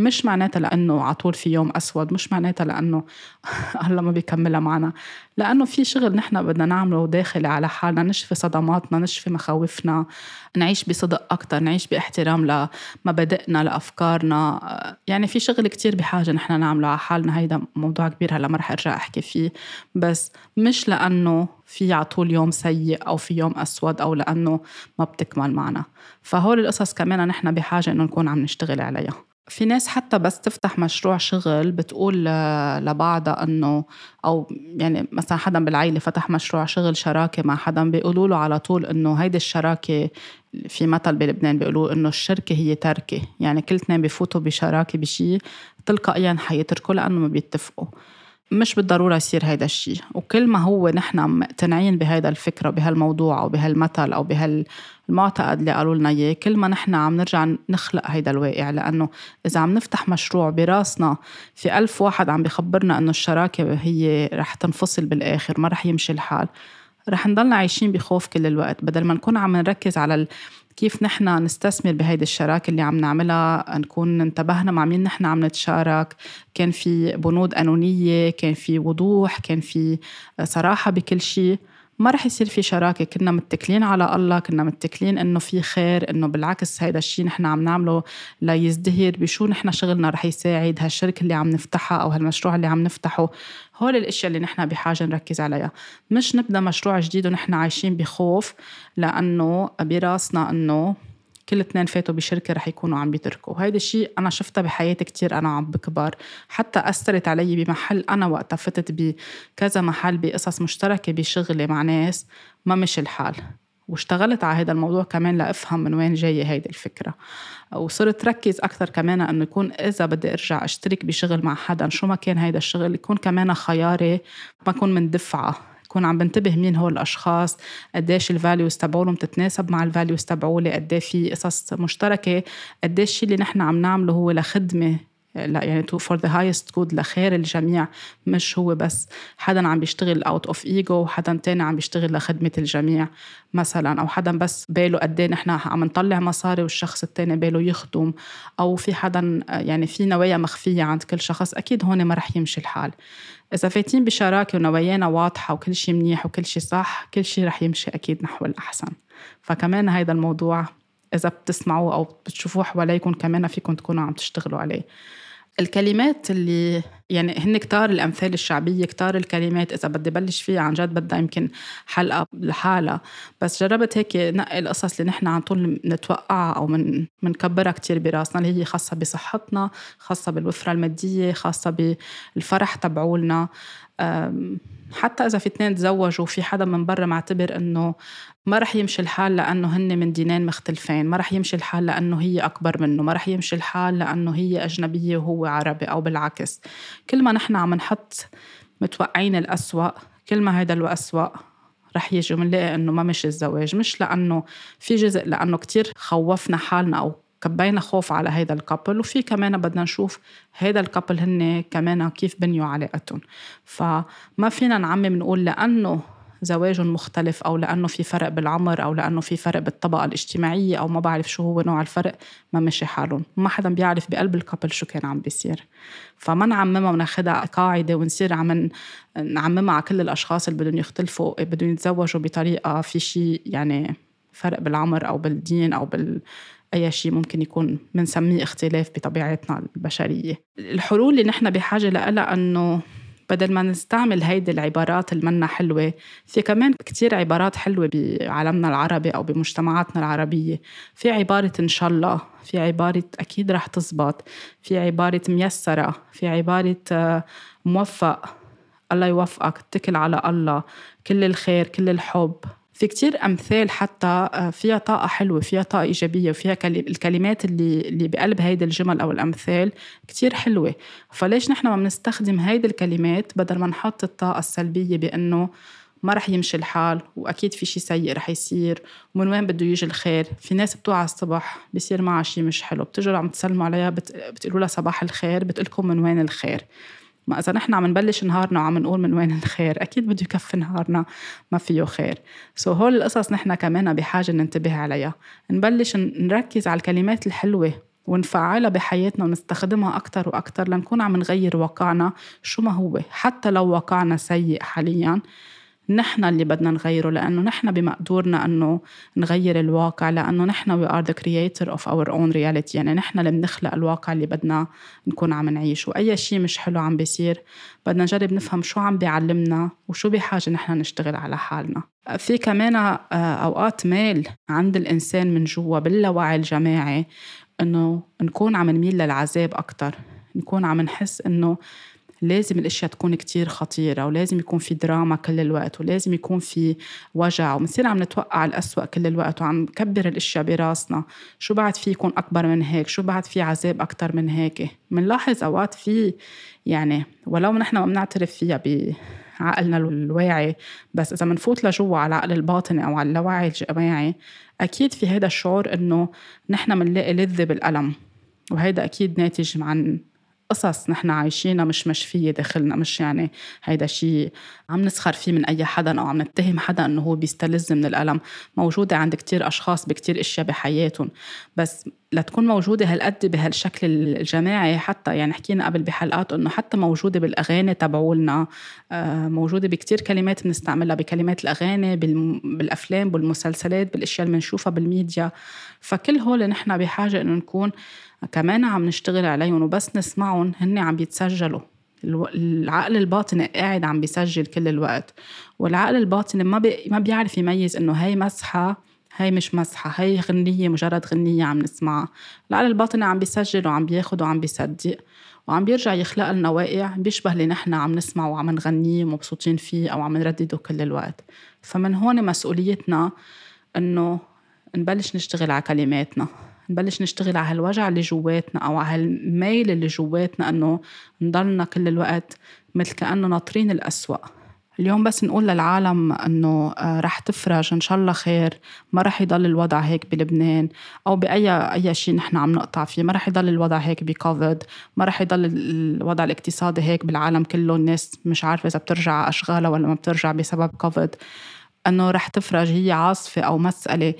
Speaker 1: مش معناتها لأنه على طول في يوم أسود مش معناتها لأنه الله ما بيكملها معنا. لأنه في شغل نحن بدنا نعمله داخلي على حالنا نشفي صدماتنا نشفي مخاوفنا نعيش بصدق أكتر نعيش باحترام لمبادئنا لأفكارنا. يعني في شغل كتير بحاجة نحن نعمله على حالنا هيدا موضوع كبير هلا ما رح أرجع أحكي فيه. بس مش لأنه في على طول يوم سيء أو في يوم أسود أو لأنه ما بتكمل معنا. فهول القصص كمان نحن بحاجة إنه نكون عم نشتغل عليها. في ناس حتى بس تفتح مشروع شغل بتقول لبعضها إنه أو يعني مثلا حدا بالعيلة فتح مشروع شغل شراكة مع حدا بيقولوا له على طول إنه هيدي الشراكة في مثل بلبنان بيقولوا إنه الشركة هي تركه يعني كل اثنين بفوتوا بشراكة بشيء تلقائيا حيتركوا لأنه ما بيتفقوا. مش بالضرورة يصير هيدا الشيء وكل ما هو نحن مقتنعين بهيدا الفكرة بهالموضوع أو بهالمثل أو بهالمعتقد اللي قالوا لنا إياه. كل ما نحن عم نرجع نخلق هيدا الواقع لأنه إذا عم نفتح مشروع براسنا في ألف واحد عم بخبرنا إنه الشراكة هي رح تنفصل بالآخر ما رح يمشي الحال. رح نضلنا عايشين بخوف كل الوقت. بدل ما نكون عم نركز على كيف نحن نستثمر بهيدي الشراكة اللي عم نعملها نكون انتبهنا مع مين نحن عم نتشارك. كان في بنود قانونية كان في وضوح كان في صراحة بكل شيء. ما رح يصير في شراكة. كنا متكلين على الله كنا متكلين إنه في خير إنه بالعكس هيدا الشيء نحن عم نعمله ليزدهر. بشو نحن شغلنا رح يساعد هالشركة اللي عم نفتحها أو هالمشروع اللي عم نفتحه؟ هول الأشياء اللي نحن بحاجة نركز عليها. مش نبدأ مشروع جديد ونحن عايشين بخوف لأنه براسنا إنه كل اثنين فاتوا بشركة رح يكونوا عم بيتركوا. وهيدا الشيء أنا شفتها بحياتي كتير أنا عم بكبر. حتى أثرت علي بمحل أنا وقتها فتت بكذا محل بقصص مشتركة بشغلي مع ناس ما مش الحال. واشتغلت على هذا الموضوع كمان لأفهم من وين جاية هيدي الفكرة. وصرت ركز أكثر كمان إنه يكون إذا بدي أرجع أشترك بشغل مع حدا شو ما كان هيدا الشغل يكون كمان خياري ما أكون من دفعة كون عم بنتبه مين هول الأشخاص قديش ال values تبعولهم تتناسب مع ال values تبعولي قد في قصص مشتركة قديش اللي نحن عم نعمله هو لخدمة لا يعني to for the highest good لخير الجميع مش هو بس. حدا عم بيشتغل out of ego وحدا تاني عم بيشتغل لخدمة الجميع مثلا أو حدا بس باله قد إيه نحن عم نطلع مصاري والشخص التاني باله يخدم أو في حدا يعني في نوايا مخفية عند كل شخص أكيد هون ما رح يمشي الحال. إذا فايتين بشراكة ونوايانا واضحة وكل شيء منيح وكل شيء صح كل شيء رح يمشي أكيد نحو الأحسن. فكمان هيدا الموضوع إذا بتسمعوه أو بتشوفوه حواليكم كمان فيكم تكونوا عم تشتغلوا عليه. الكلمات اللي يعني هن كتار الأمثال الشعبية كتار الكلمات إذا بدي بلش فيها عن جد بدها يمكن حلقة لحالها. بس جربت هيك نقي القصص اللي نحن عن طول نتوقعها أو من منكبرها كتير براسنا اللي هي خاصة بصحتنا خاصة بالوفرة المادية خاصة بالفرح تبعولنا. حتى إذا في اثنين تزوجوا وفي حدا من برا معتبر إنه ما رح يمشي الحال لأنه هن من دينين مختلفين ما رح يمشي الحال لأنه هي أكبر منه ما رح يمشي الحال لأنه هي أجنبية وهو عربي أو بالعكس. كل ما نحن عم نحط متوقعين الأسوأ كل ما هيدا الأسوأ رح يجي ومنلاقي إنه ما مشي الزواج. مش لأنه في جزء لأنه كتير خوفنا حالنا أو كبينا خوف على هيدا ال couple وفي كمان بدنا نشوف هيدا ال couple هن كمان كيف بنيوا علاقتهم. فما فينا نعمم نقول لأنه زواج مختلف أو لأنه في فرق بالعمر أو لأنه في فرق بالطبقة الاجتماعية أو ما بعرف شو هو نوع الفرق ما مشي حالهم. ما حدا بيعرف بقلب ال couple شو كان عم بيصير. فما نعممها وناخدها قاعدة ونصير عم نعممها على كل الأشخاص اللي بدهم يختلفوا بدهم يتزوجوا بطريقة في شيء يعني فرق بالعمر أو بالدين أو بال أي شيء ممكن يكون بنسميه اختلاف بطبيعتنا البشرية. الحلول اللي نحن بحاجة لها أنه بدل ما نستعمل هيدي العبارات المنا حلوة في كمان كتير عبارات حلوة بعالمنا العربي أو بمجتمعاتنا العربية. في عبارة إن شاء الله في عبارة أكيد رح تزبط في عبارة ميسرة في عبارة آه، موفق الله يوفقك اتكل على الله. كل الخير كل الحب. في كتير أمثال حتى آه، فيها طاقة حلوة فيها طاقة إيجابية وفيها الكلمات اللي اللي بقلب هيدي الجمل أو الأمثال كتير حلوة. فليش نحن ما بنستخدم هيدي الكلمات بدل ما نحط الطاقة السلبية بأنه ما رح يمشي الحال وأكيد في شيء سيء رح يصير ومن وين بده يجي الخير؟ في ناس بتوعى الصبح بصير معها شيء مش حلو بتجوا عم تسلموا عليها بت... بتقولوا لها صباح الخير بتقلكم من وين الخير. ما إذا نحن عم نبلش نهارنا وعم نقول من وين الخير أكيد بده يكفي نهارنا ما فيه خير. سو so هول القصص نحن كمان بحاجة ننتبه عليها. نبلش نركز على الكلمات الحلوة ونفعلها بحياتنا ونستخدمها أكتر وأكتر لنكون عم نغير واقعنا شو ما هو حتى لو واقعنا سيء حاليا. نحن اللي بدنا نغيره لأنه نحن بمقدورنا أنه نغير الواقع لأنه نحن we are the creator of our own reality. يعني نحن اللي بنخلق الواقع اللي بدنا نكون عم نعيش وأي شيء مش حلو عم بيصير بدنا نجرب نفهم شو عم بيعلمنا وشو بحاجة نحن نشتغل على حالنا. في كمان آه، أوقات ميل عند الإنسان من جوا باللاوعي الجماعي إنه نكون عم نميل للعذاب أكتر. نكون عم نحس إنه لازم الأشياء تكون كتير خطيرة ولازم يكون في دراما كل الوقت ولازم يكون في وجع وبنصير عم نتوقع الأسوأ كل الوقت وعم نكبر الأشياء براسنا. شو بعد في يكون أكبر من هيك؟ شو بعد في عذاب أكتر من هيك؟ بنلاحظ أوقات في يعني ولو نحن ما بنعترف فيها بعقلنا الواعي بس إذا بنفوت لجوا على العقل الباطني أو على اللاوعي الجماعي أكيد في هذا الشعور إنه نحن بنلاقي لذة بالألم وهيدا أكيد ناتج عن قصص نحن عايشينها مش مشفية داخلنا مش يعني هيدا شيء عم نسخر فيه من أي حدا أو عم نتهم حدا إنه هو بيستلذ من الألم. موجودة عند كتير أشخاص بكتير أشياء بحياتهم. بس لتكون موجودة هالقد بهالشكل الجماعي حتى. يعني حكينا قبل بحلقات إنه حتى موجودة بالأغاني تبعولنا. آه، موجودة بكتير كلمات بنستعملها بكلمات الأغاني بالأفلام بالمسلسلات بالأشياء اللي بنشوفها بالميديا. فكل هول نحن بحاجة إنه نكون كمان عم نشتغل عليهم وبس نسمعهم هن عم بيتسجلوا. العقل الباطني قاعد عم بيسجل كل الوقت. والعقل الباطني ما بي ما بيعرف يميز إنه هي مسحة هي مش مسحة هي غنية مجرد غنية عم نسمعها. العقل الباطني عم بيسجل وعم بياخد وعم بيصدق وعم بيرجع يخلق لنا واقع بيشبه اللي نحن عم نسمع وعم نغنيه ومبسوطين فيه أو عم نردده كل الوقت. فمن هون مسؤوليتنا إنه نبلش نشتغل على كلماتنا. نبلش نشتغل على هالوجع اللي جواتنا أو على هالميل اللي جواتنا إنه نضلنا كل الوقت مثل كأنه ناطرين الأسوأ. اليوم بس نقول للعالم إنه آه، رح تفرج إن شاء الله خير. ما رح يضل الوضع هيك بلبنان أو بأي أي شيء نحن عم نقطع فيه. ما رح يضل الوضع هيك بكوفيد. ما رح يضل الوضع الاقتصادي هيك بالعالم كله. الناس مش عارفة إذا بترجع أشغالها ولا ما بترجع بسبب كوفيد. إنه رح تفرج هي عاصفة أو مسألة.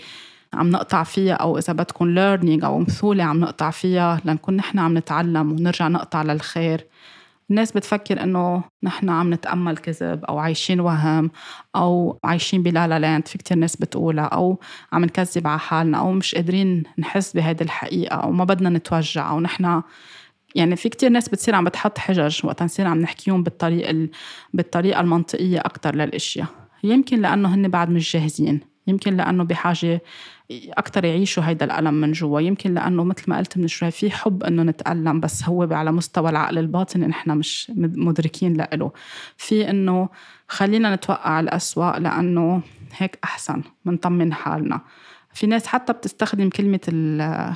Speaker 1: عم نقطع فيها أو إذا بدكم learning أو مثولة عم نقطع فيها لنكون نحن عم نتعلم ونرجع نقطع للخير. الناس بتفكر إنه نحن عم نتأمل كذب أو عايشين وهم أو عايشين بلا لا لاند في كتير ناس بتقولها أو عم نكذب على حالنا أو مش قادرين نحس بهيدي الحقيقة أو ما بدنا نتوجع أو نحن يعني في كتير ناس بتصير عم بتحط حجج وقت نصير عم نحكيهم بالطريقة بالطريقة المنطقية أكتر للأشياء. يمكن لأنه هن بعد مش جاهزين يمكن لأنه بحاجة أكتر يعيشوا هيدا الألم من جوا. يمكن لأنه مثل ما قلت من شوي في حب إنه نتألم بس هو على مستوى العقل الباطن نحن مش مدركين لإله. في إنه خلينا نتوقع الأسوأ لأنه هيك أحسن منطمن حالنا. في ناس حتى بتستخدم كلمة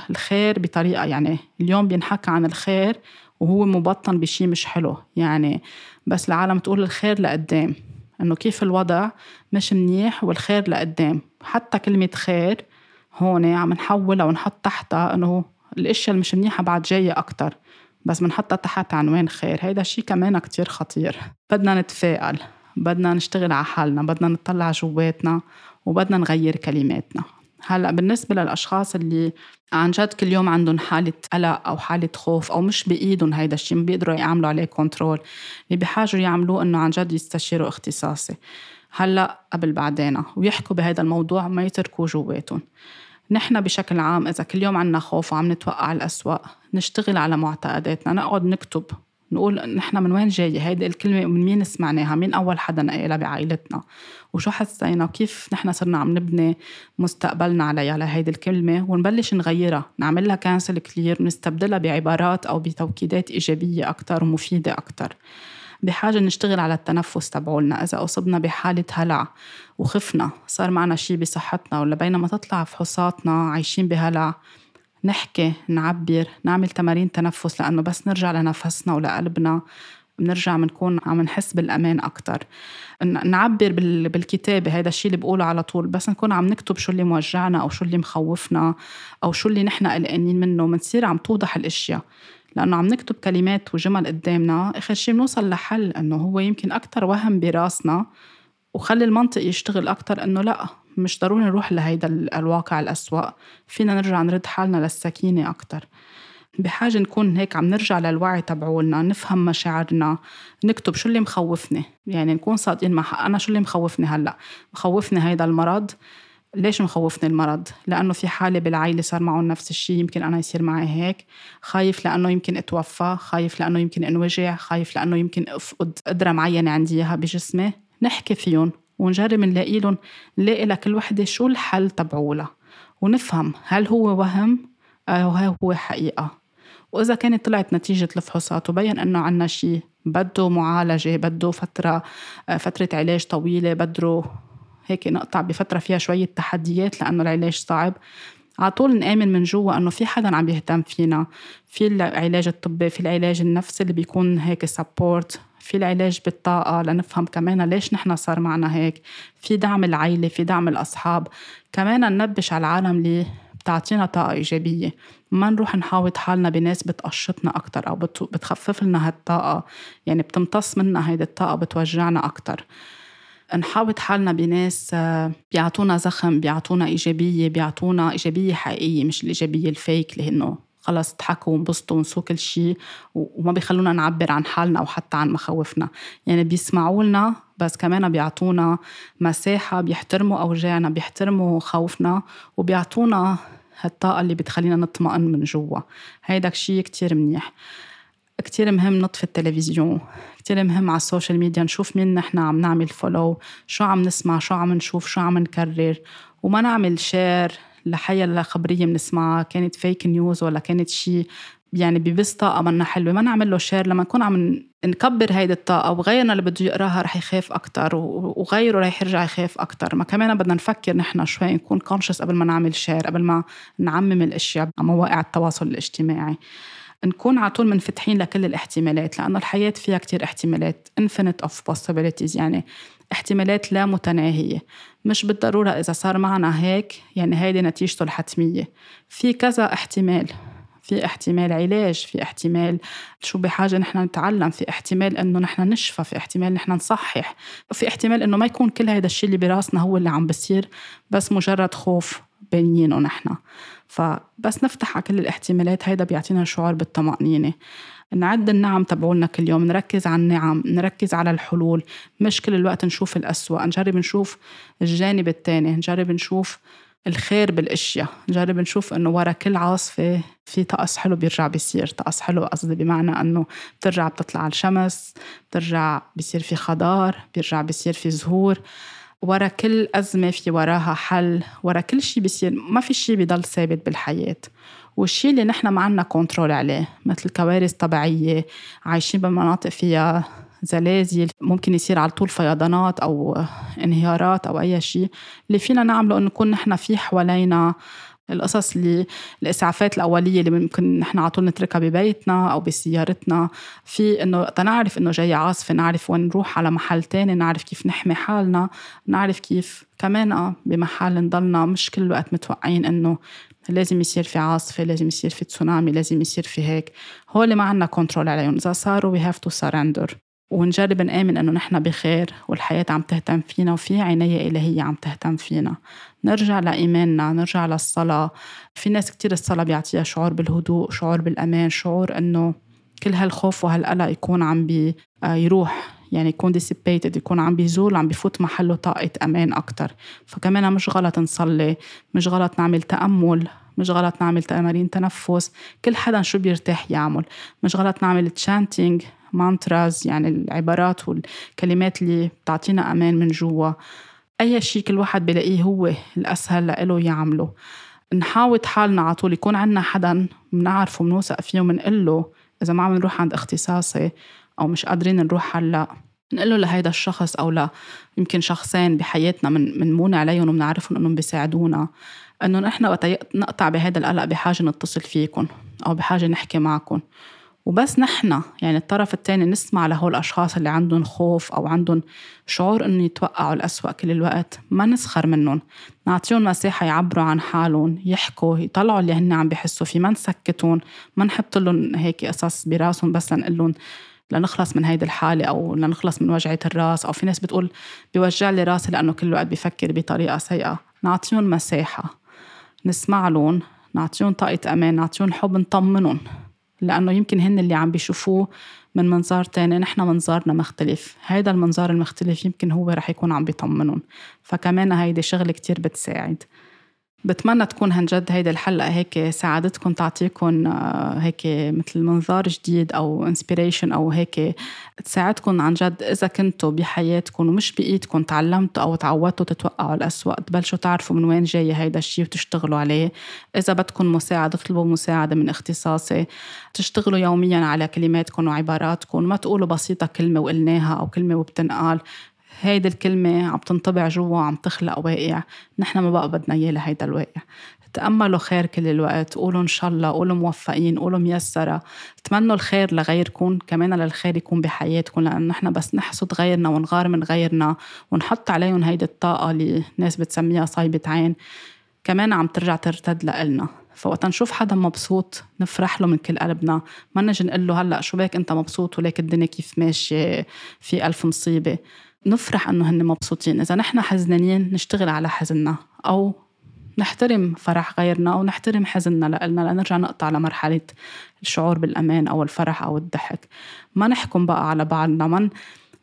Speaker 1: الخير بطريقة يعني اليوم بينحكى عن الخير وهو مبطن بشي مش حلو. يعني بس العالم تقول الخير لقدام. إنه كيف الوضع مش منيح والخير لقدام. حتى كلمة خير هون عم نحولها ونحط تحتها إنه الإشياء المش منيحة بعد جاية أكتر. بس بنحطها تحت عنوان خير؟ هيدا الشيء كمان كتير خطير. بدنا نتفائل. بدنا نشتغل على حالنا. بدنا نطلع جواتنا. وبدنا نغير كلماتنا. هلأ بالنسبة للأشخاص اللي عن جد كل يوم عندهم حالة قلق أو حالة خوف أو مش بإيدهم هيدا الشيء ما بيقدروا يعملوا عليه كنترول اللي بحاجة يعملوه إنه عن جد يستشيروا اختصاصي. هلأ قبل بعدين. ويحكوا بهذا الموضوع ما يتركوه جواتهم. نحن بشكل عام إذا كل يوم عنا خوف وعم نتوقع الأسوأ نشتغل على معتقداتنا نقعد نكتب نقول نحن من وين جاي هيدي الكلمة من مين سمعناها؟ مين أول حدا قايلها بعائلتنا؟ وشو حسينا؟ وكيف نحن صرنا عم نبني مستقبلنا عليها لهيدي الكلمة؟ ونبلش نغيرها نعمل لها cancel clear ونستبدلها بعبارات أو بتوكيدات إيجابية أكتر ومفيدة أكتر. بحاجة نشتغل على التنفس تبعولنا. إذا أصبنا بحالة هلع وخفنا صار معنا شي بصحتنا ولا بينما تطلع فحوصاتنا عايشين بهلع نحكي نعبر نعمل تمارين تنفس لأنه بس نرجع لنفسنا ولقلبنا بنرجع بنكون عم نحس بالأمان أكتر. نعبر بالكتابة هذا الشيء اللي بقوله على طول بس نكون عم نكتب شو اللي موجعنا أو شو اللي مخوفنا أو شو اللي نحن قلقانين منه بنصير عم توضح الأشياء. لأنه عم نكتب كلمات وجمل قدامنا. آخر شيء بنوصل لحل إنه هو يمكن أكتر وهم براسنا وخلي المنطق يشتغل أكتر إنه لأ مش ضروري نروح لهيدا الواقع الأسوأ. فينا نرجع نرد حالنا للسكينة أكتر. بحاجة نكون هيك عم نرجع للوعي تبعولنا نفهم مشاعرنا نكتب شو اللي مخوفني. يعني نكون صادقين مع أنا شو اللي مخوفني هلأ؟ مخوفني هيدا المرض. ليش مخوفني المرض؟ لأنه في حالة بالعائلة صار معهم نفس الشيء يمكن أنا يصير معي هيك. خايف لأنه يمكن أتوفى خايف لأنه يمكن أنوجع خايف لأنه يمكن أفقد قدرة معينة عندي إياها بجسمي. نحكي فيهم ونجرب نلاقي لهم نلاقي لكل وحدة شو الحل تبعولها. ونفهم هل هو وهم أو هو حقيقة. وإذا كانت طلعت نتيجة الفحوصات وبين إنه عنا شيء بده معالجة بده فترة فترة علاج طويلة بده هيك نقطع بفترة فيها شوية تحديات لأنه العلاج صعب. على طول نآمن من جوا إنه في حدا عم يهتم فينا. في العلاج الطبي في العلاج النفسي اللي بيكون هيك سبورت في العلاج بالطاقة لنفهم كمان ليش نحن صار معنا هيك. في دعم العيلة في دعم الأصحاب. كمان ننبش على العالم اللي بتعطينا طاقة إيجابية. ما نروح نحاوط حالنا بناس بتقشطنا أكتر أو بتخفف لنا هالطاقة. يعني بتمتص منا هيدي الطاقة بتوجعنا أكتر. نحاوط حالنا بناس آه، بيعطونا زخم بيعطونا إيجابية بيعطونا إيجابية حقيقية مش الإيجابية الفيك اللي إنه خلص ضحكوا وانبسطوا ونسوا كل شيء وما بيخلونا نعبر عن حالنا أو حتى عن مخاوفنا. يعني بيسمعوا لنا بس كمان بيعطونا مساحة بيحترموا أوجاعنا بيحترموا خوفنا وبيعطونا هالطاقة اللي بتخلينا نطمئن من جوا. هيدا شيء كتير منيح. كتير مهم نطفي التلفزيون كتير مهم على ال social media نشوف مين نحن عم نعمل follow شو عم نسمع شو عم نشوف شو عم نكرر. وما نعمل share لحيا خبرية بنسمعها كانت fake news ولا كانت شيء يعني ببث طاقة منا حلوة. ما نعمل له share لما نكون عم نكبر هيدي الطاقة وغيرنا اللي بده يقراها رح يخاف أكتر وغيره رح يرجع يخاف أكتر. ما كمان بدنا نفكر نحن شوي نكون conscious قبل ما نعمل share قبل ما نعمم الأشياء على مواقع التواصل الاجتماعي. نكون على طول منفتحين لكل الاحتمالات لأنه الحياة فيها كتير احتمالات infinite of possibilities يعني احتمالات لا متناهية. مش بالضرورة إذا صار معنا هيك يعني هيدي نتيجته الحتمية. في كذا احتمال. في احتمال علاج في احتمال شو بحاجة نحن نتعلم في احتمال إنه نحن نشفى في احتمال نحن نصحح في احتمال إنه ما يكون كل هذا الشيء اللي براسنا هو اللي عم بصير بس مجرد خوف. بينينه نحن. فبس نفتح على كل الاحتمالات هيدا بيعطينا شعور بالطمأنينة. نعد النعم تبعولنا كل يوم نركز على النعم نركز على الحلول. مش كل الوقت نشوف الأسوأ نجرب نشوف الجانب التاني نجرب نشوف الخير بالأشياء نجرب نشوف إنه ورا كل عاصفة في طقس حلو بيرجع بيصير. طقس حلو قصدي بمعنى إنه بترجع بتطلع الشمس بترجع بيصير في خضار بيرجع بيصير في زهور. ورا كل أزمة في وراها حل ورا كل شيء بيصير ما في شيء بيضل ثابت بالحياة. والشيء اللي نحن ما عنا كنترول عليه مثل كوارث طبيعية عايشين بمناطق فيها زلازل ممكن يصير على طول فيضانات أو انهيارات أو أي شيء اللي فينا نعمله إنه نكون نحن في حوالينا القصص اللي الاسعافات الأولية اللي ممكن نحن على طول نتركها ببيتنا أو بسيارتنا. في إنه تنعرف إنه جاي عاصفة نعرف وين نروح على محل تاني نعرف كيف نحمي حالنا نعرف كيف كمان بمحل نضلنا مش كل الوقت متوقعين إنه لازم يصير في عاصفة لازم يصير في تسونامي لازم يصير في هيك. هو اللي ما عندنا control عليهم. إذا صاروا we have to surrender. ونجرب نآمن إنه نحن بخير والحياة عم تهتم فينا وفي عناية إلهية عم تهتم فينا. نرجع لإيماننا نرجع للصلاة. في ناس كتير الصلاة بيعطيها شعور بالهدوء شعور بالأمان شعور إنه كل هالخوف وهالقلق يكون عم بي آه، يروح يعني يكون dissipated يكون عم بيزول عم بفوت محله طاقة أمان أكتر. فكمان مش غلط نصلي مش غلط نعمل تأمل مش غلط نعمل تمارين تنفس. كل حدا شو بيرتاح يعمل. مش غلط نعمل chanting mantras يعني العبارات والكلمات اللي بتعطينا أمان من جوا. أي شيء كل واحد بلاقيه هو الأسهل لإله يعمله. نحاوط حالنا على طول يكون عنا حدا بنعرفه بنوثق فيه وبنقول له إذا ما عم نروح عند اختصاصي أو مش قادرين نروح هلأ. نقول له لهيدا الشخص أو لا. يمكن شخصين بحياتنا من منمون عليهم وبنعرفهم إنهم بيساعدونا. إنه نحن وقت نقطع بهذا القلق بحاجة نتصل فيكم أو بحاجة نحكي معكم وبس نحن يعني الطرف الثاني نسمع لهول الأشخاص اللي عندهم خوف أو عندهم شعور إنه يتوقعوا الأسوأ كل الوقت. ما نسخر منهم. نعطيهم مساحة يعبروا عن حالهم يحكوا يطلعوا اللي هن عم بيحسوا فيه. ما نسكتهم ما نحط لهم هيك قصص براسهم بس لنقول لهم لنخلص من هيدي الحالة أو لنخلص من وجعة الرأس. أو في ناس بتقول بيوجع لي راسي لأنه كل الوقت بيفكر بطريقة سيئة. نعطيهم مساحة. نسمع لهم نعطيهم طاقة أمان نعطيهم حب نطمنهم. لأنه يمكن هن اللي عم بيشوفوه من منظار تاني نحن منظارنا مختلف. هيدا المنظار المختلف يمكن هو رح يكون عم بيطمنهم فكمان هيدي شغلة كتير بتساعد. بتمنى تكون هنجد هيدي الحلقة هيك ساعدتكم تعطيكم آه، هيك مثل منظار جديد أو انسبيريشن أو هيك تساعدكم عن جد إذا كنتوا بحياتكم ومش بإيدكم تعلمتوا أو تعودتوا تتوقعوا الأسوأ تبلشوا تعرفوا من وين جاي هيدا الشيء وتشتغلوا عليه. إذا بدكم مساعدة اطلبوا مساعدة من اختصاصي. تشتغلوا يوميا على كلماتكم وعباراتكم ما تقولوا بسيطة كلمة وقلناها أو كلمة وبتنقال. هيدي الكلمة عم تنطبع جوا عم تخلق واقع. نحن ما بقى بدنا إياه لهيدا الواقع. تأملوا خير كل الوقت. قولوا إن شاء الله قولوا موفقين قولوا ميسرة. تمنوا الخير لغيركم كمان للخير يكون بحياتكم لأنه نحن بس نحسد غيرنا ونغار من غيرنا ونحط عليهم هيدي الطاقة اللي الناس بتسميها صايبة عين. كمان عم ترجع ترتد لإلنا. فوقت نشوف حدا مبسوط نفرح له من كل قلبنا. ما نجي نقول له هلأ شو بك أنت مبسوط؟ وليك الدنيا كيف ماشية؟ في ألف مصيبة. نفرح إنه هن مبسوطين. إذا نحن حزنانين نشتغل على حزننا أو نحترم فرح غيرنا أو نحترم حزننا لنا لنرجع نقطع لمرحلة الشعور بالأمان أو الفرح أو الضحك. ما نحكم بقى على بعضنا ما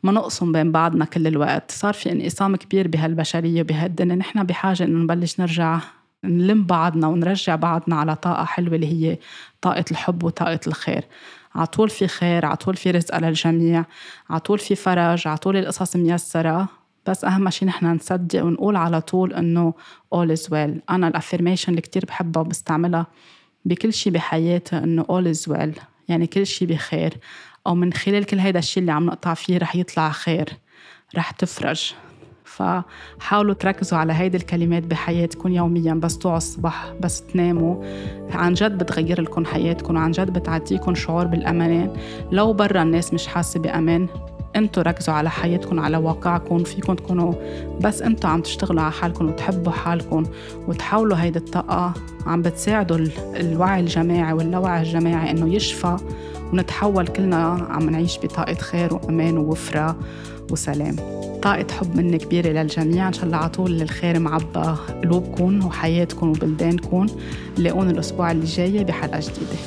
Speaker 1: ما نقسم بين بعضنا كل الوقت. صار في انقسام كبير بهالبشرية وبهالدنيا. نحن بحاجة إنه نبلش نرجع نلم بعضنا ونرجع بعضنا على طاقة حلوة اللي هي طاقة الحب وطاقة الخير. عطول في خير عطول في رزق للجميع عطول في فرج عطول القصص ميسرة. بس أهم شيء نحن نصدق ونقول على طول إنه all is well. أنا الأفرميشن اللي كتير بحبها وبستعملها بكل شيء بحياتي إنه all is well. يعني كل شيء بخير. أو من خلال كل هيدا الشيء اللي عم نقطع فيه رح يطلع خير. رح تفرج. فحاولوا تركزوا على هيدي الكلمات بحياتكم يوميا بس توعوا الصبح بس تناموا. عن جد بتغير لكم حياتكم وعن جد بتعطيكم شعور بالأمان. لو برا الناس مش حاسة بأمان أنتوا ركزوا على حياتكم على واقعكم فيكم تكونوا بس أنتوا عم تشتغلوا على حالكم وتحبوا حالكم وتحاولوا هيدي الطاقة. عم بتساعدوا الوعي الجماعي واللاوعي الجماعي إنه يشفى ونتحول كلنا عم نعيش بطاقة خير وأمان ووفرة وسلام. طاقة حب مني كبيرة للجميع. إن شاء الله على طول الخير معبى قلوبكم وحياتكم وبلدانكم. لاقون الأسبوع اللي جاي بحلقة جديدة.